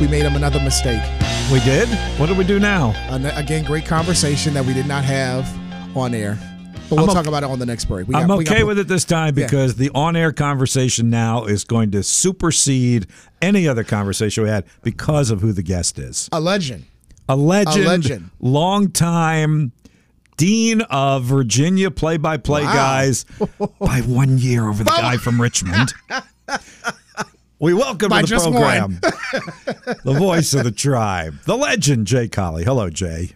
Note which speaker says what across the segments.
Speaker 1: we made him another mistake.
Speaker 2: We did. What do we do now?
Speaker 1: And again, great conversation that we did not have on air. But we'll
Speaker 2: I'm
Speaker 1: talk about it on the next break. We
Speaker 2: I'm
Speaker 1: got- we
Speaker 2: okay
Speaker 1: got-
Speaker 2: with it this time
Speaker 1: Yeah.
Speaker 2: because the on-air conversation now is going to supersede any other conversation we had because of who the guest is.
Speaker 1: A legend.
Speaker 2: A legend,
Speaker 1: A legend.
Speaker 2: long time dean of Virginia play-by-play
Speaker 1: Wow.
Speaker 2: guys by one year over the guy from Richmond. We welcome
Speaker 1: By
Speaker 2: to the
Speaker 1: just
Speaker 2: program the voice of the tribe, the legend, Jay Colley. Hello, Jay.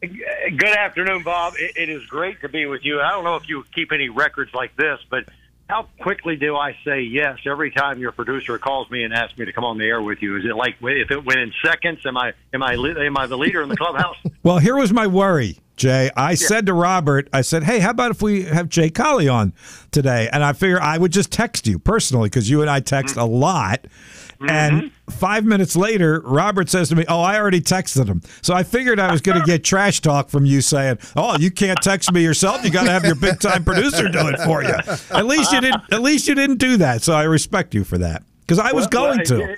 Speaker 3: Good afternoon, Bob. It, it is great to be with you. I don't know if you keep any records like this, but how quickly do I say yes every time your producer calls me and asks me to come on the air with you? Is it like if it went in seconds? Am I am I am I the leader in the clubhouse?
Speaker 2: Well, here was my worry, Jay. I said to Robert, I said, "Hey, how about if we have Jay Colley on today?" And I figure I would just text you personally because you and I text a lot. And five minutes later, Robert says to me, "Oh, I already texted him." So I figured I was going to get trash talk from you saying, "Oh, you can't text me yourself. You got to have your big time producer do it for you." At least you didn't. At least you didn't do that. So I respect you for that because I was
Speaker 3: Well,
Speaker 2: going
Speaker 3: well,
Speaker 2: to.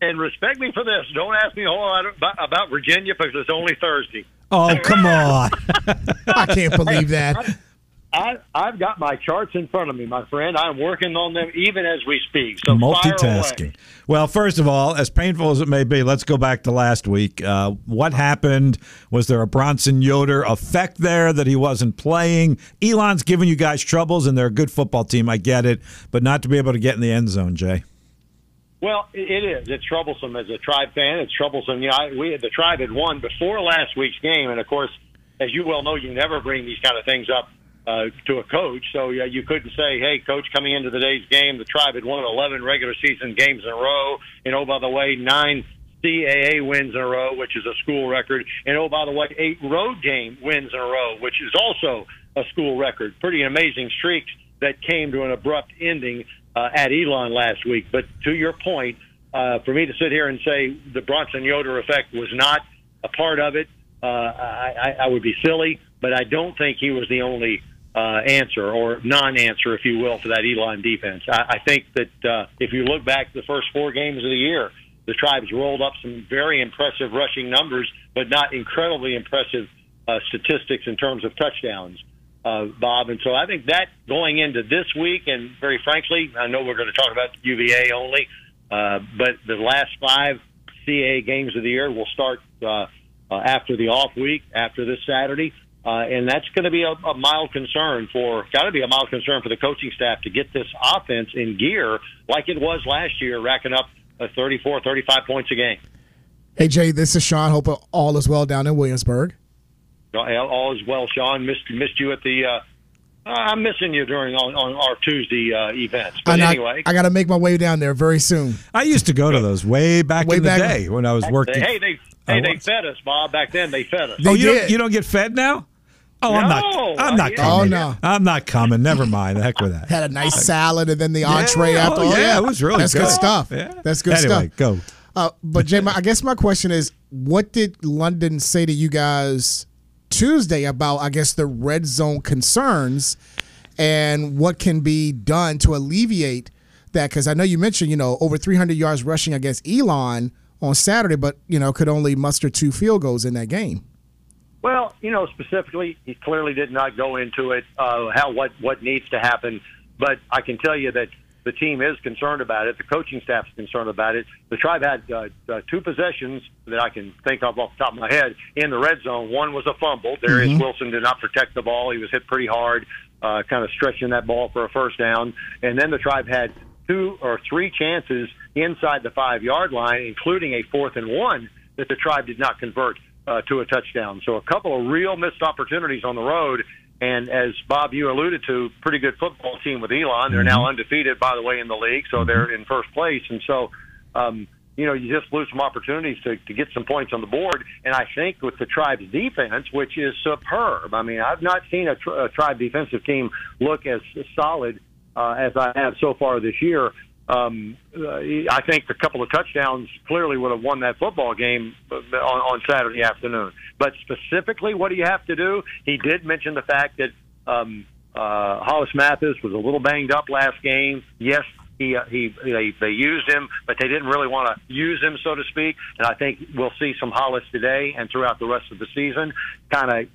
Speaker 3: And respect me for this. Don't ask me a whole lot about, Virginia because it's only Thursday.
Speaker 2: Oh, come on.
Speaker 1: I can't believe that.
Speaker 3: I, I've got my charts in front of me, my friend. I'm working on them even as we speak. So
Speaker 2: multitasking. Well, first of all, as painful as it may be, let's go back to last week. Uh, what happened? Was there a Bronson Yoder effect there that he wasn't playing? Elon's giving you guys troubles, and they're a good football team. I get it, but not to be able to get in the end zone, Jay.
Speaker 3: Well, it is. It's troublesome as a tribe fan. It's troublesome. You know, I, we the tribe had won before last week's game, and of course, as you well know, you never bring these kind of things up uh, to a coach. So yeah, you couldn't say, "Hey, coach, coming into today's game, the tribe had won 11 regular season games in a row, and oh by the way, nine CAA wins in a row, which is a school record, and oh by the way, eight road game wins in a row, which is also a school record. Pretty amazing streaks that came to an abrupt ending uh, at Elon last week. But to your point, uh, for me to sit here and say the Bronson Yoder effect was not a part of it, uh, I, I, would be silly. But I don't think he was the only uh, answer or non-answer, if you will, for that Elon defense. I, I think that uh, if you look back the first four games of the year, the tribes rolled up some very impressive rushing numbers, but not incredibly impressive uh, statistics in terms of touchdowns uh, Bob. And so I think that going into this week, and very frankly, I know we're going to talk about UVA only, uh, but the last five CAA games of the year will start uh, uh, after the off week, after this Saturday. Uh, and that's going to be a, a mild concern for, got to be a mild concern for the coaching staff to get this offense in gear like it was last year, racking up uh, 34, 35 points a game.
Speaker 1: Hey Jay, this is Sean. Hope all is well down in Williamsburg.
Speaker 3: All is well, Sean. Missed missed you at the. Uh, I'm missing you during on, on our Tuesday uh, events. But
Speaker 1: And
Speaker 3: anyway,
Speaker 1: I, got to make my way down there very soon.
Speaker 2: I used to go to those way back
Speaker 1: Way
Speaker 2: in the
Speaker 1: back-
Speaker 2: day when I was working.
Speaker 3: hey, they hey they fed us, Bob. Back then they fed us.
Speaker 1: They
Speaker 2: oh, you don't, you don't get fed now? Oh, I'm not. I'm not
Speaker 3: I-
Speaker 2: coming.
Speaker 1: Oh, no.
Speaker 2: I'm not coming. Never mind. The heck with that.
Speaker 1: Had a nice salad and then the entree
Speaker 2: Yeah,
Speaker 1: after.
Speaker 2: oh,
Speaker 1: all.
Speaker 2: yeah, it was really
Speaker 1: That's good,
Speaker 2: good.
Speaker 1: stuff.
Speaker 2: Yeah.
Speaker 1: That's good
Speaker 2: anyway,
Speaker 1: stuff.
Speaker 2: go.
Speaker 1: Uh, but Jay, I guess my question is, what did London say to you guys Tuesday about, I guess, the red zone concerns, and what can be done to alleviate that? Because I know you mentioned, you know, over 300 yards rushing against Elon on Saturday, but you know, could only muster two field goals in that game.
Speaker 3: Well, you know, specifically, he clearly did not go into it. Uh, how what what needs to happen, but I can tell you that the team is concerned about it. The coaching staff is concerned about it. The tribe had uh, uh, two possessions that I can think of off the top of my head in the red zone. One was a fumble. Darius Wilson did not protect the ball. He was hit pretty hard, uh, kind of stretching that ball for a first down. And then the tribe had two or three chances inside the five yard line, including a fourth and one that the tribe did not convert uh, to a touchdown. So a couple of real missed opportunities on the road. And as Bob, you alluded to, pretty good football team with Elon. They're now undefeated, by the way, in the league, so they're in first place. And so, um, you know, you just lose some opportunities to, to get some points on the board. And I think with the tribe's defense, which is superb. I mean, I've not seen a, tri- a tribe defensive team look as solid uh, as I have so far this year. Um, uh, I think a couple of touchdowns clearly would have won that football game uh, on, on Saturday afternoon. But specifically, what do you have to do? He did mention the fact that um, uh, Hollis Mathis was a little banged up last game. Yes, he uh, he they, they used him, but they didn't really want to use him, so to speak. And I think we'll see some Hollis today and throughout the rest of the season, kind of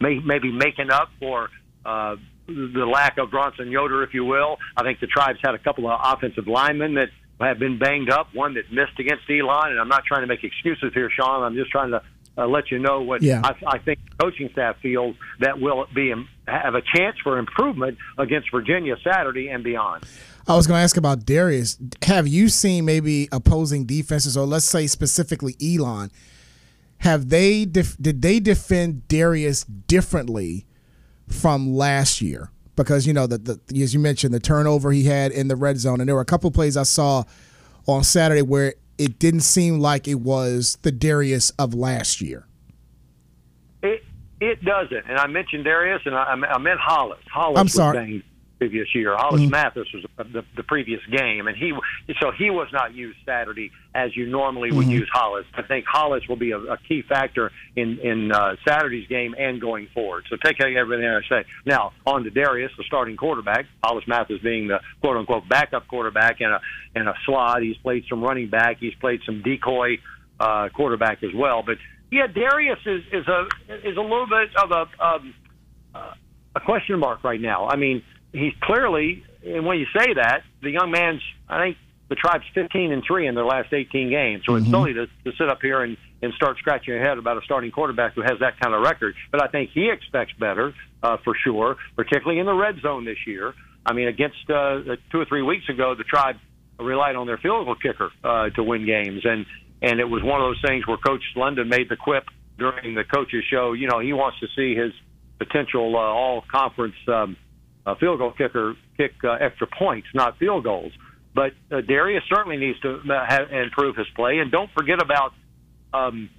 Speaker 3: may, maybe making up for. Uh, the lack of Bronson Yoder, if you will. I think the Tribes had a couple of offensive linemen that have been banged up. One that missed against Elon, and I'm not trying to make excuses here, Sean. I'm just trying to uh, let you know what
Speaker 1: yeah.
Speaker 3: I, I think the coaching staff feels that will be have a chance for improvement against Virginia Saturday and beyond.
Speaker 1: I was going to ask about Darius. Have you seen maybe opposing defenses, or let's say specifically Elon? Have they def- did they defend Darius differently from last year? Because you know the, the as you mentioned the turnover he had in the red zone, and there were a couple plays I saw on Saturday where it didn't seem like it was the Darius of last year.
Speaker 3: It it doesn't, and I mentioned Darius, and I, I meant Hollis. Hollis
Speaker 1: I'm sorry.
Speaker 3: banged previous year. Hollis mm-hmm. Mathis was the, the previous game, and he so he was not used Saturday as you normally would mm-hmm. use Hollis. I think Hollis will be a, a key factor in in uh, Saturday's game and going forward. So take everything I say. Now on to Darius, the starting quarterback. Hollis Mathis being the quote unquote backup quarterback in a in a slot. He's played some running back. He's played some decoy uh, quarterback as well. But yeah, Darius is is a is a little bit of a um, uh, a question mark right now. I mean he's clearly, and when you say that, the young man's, I think the tribe's 15 and three in their last 18 games. So mm-hmm. it's silly to, to sit up here and, and start scratching your head about a starting quarterback who has that kind of record. But I think he expects better uh, for sure, particularly in the red zone this year. I mean, against uh, two or three weeks ago, the tribe relied on their field goal kicker uh, to win games, and and it was one of those things where Coach London made the quip during the coaches show. You know, he wants to see his potential uh, all conference. Um, a field goal kicker kick uh, extra points, not field goals. But uh, Darius certainly needs to uh, have, improve his play, and don't forget about um,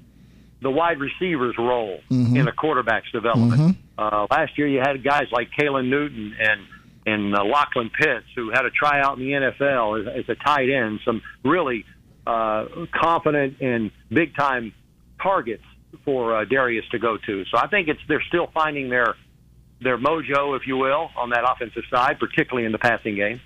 Speaker 3: the wide receivers role mm-hmm. in a quarterback's development. Mm-hmm. Uh, last year, you had guys like Kalen Newton and and uh, Lachlan Pitts who had a tryout in the NFL as, as a tight end, some really uh, confident and big time targets for uh, Darius to go to. So I think it's they're still finding their their mojo, if you will, on that offensive side, particularly in the passing game.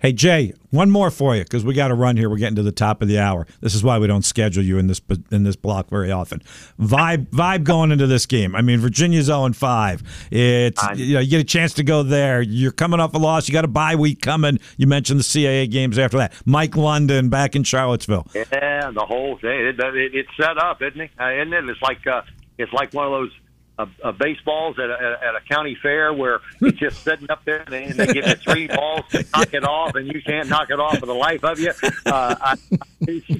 Speaker 2: Hey Jay, one more for you because we got to run here. We're getting to the top of the hour. This is why we don't schedule you in this in this block very often. Vibe vibe going into this game. I mean, Virginia's zero and five. It's you know you get a chance to go there. You're coming off a loss. You got a bye week coming. You mentioned the CAA games after that. Mike London back in Charlottesville.
Speaker 3: Yeah, the whole thing. It, it, it's set up, isn't it? Uh, isn't it? It's like uh, it's like one of those a, baseballs at a, at a county fair where it's just sitting up there and they, and they give you three balls to knock it off, and you can't knock it off for the life of you. Uh, I,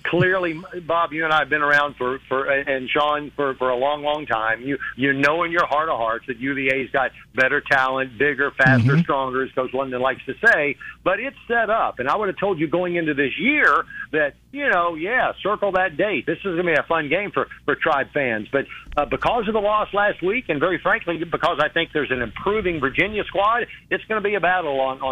Speaker 3: clearly, Bob, you and I have been around for for and Sean for for a long, long time. You you know in your heart of hearts that UVA's got better talent, bigger, faster, mm-hmm. stronger, as Coach London likes to say. But it's set up, and I would have told you going into this year that you know, yeah, circle that date. This is going to be a fun game for for Tribe fans. But uh, because of the loss last week, and very frankly, because I think there's an improving Virginia squad, it's going to be a battle on on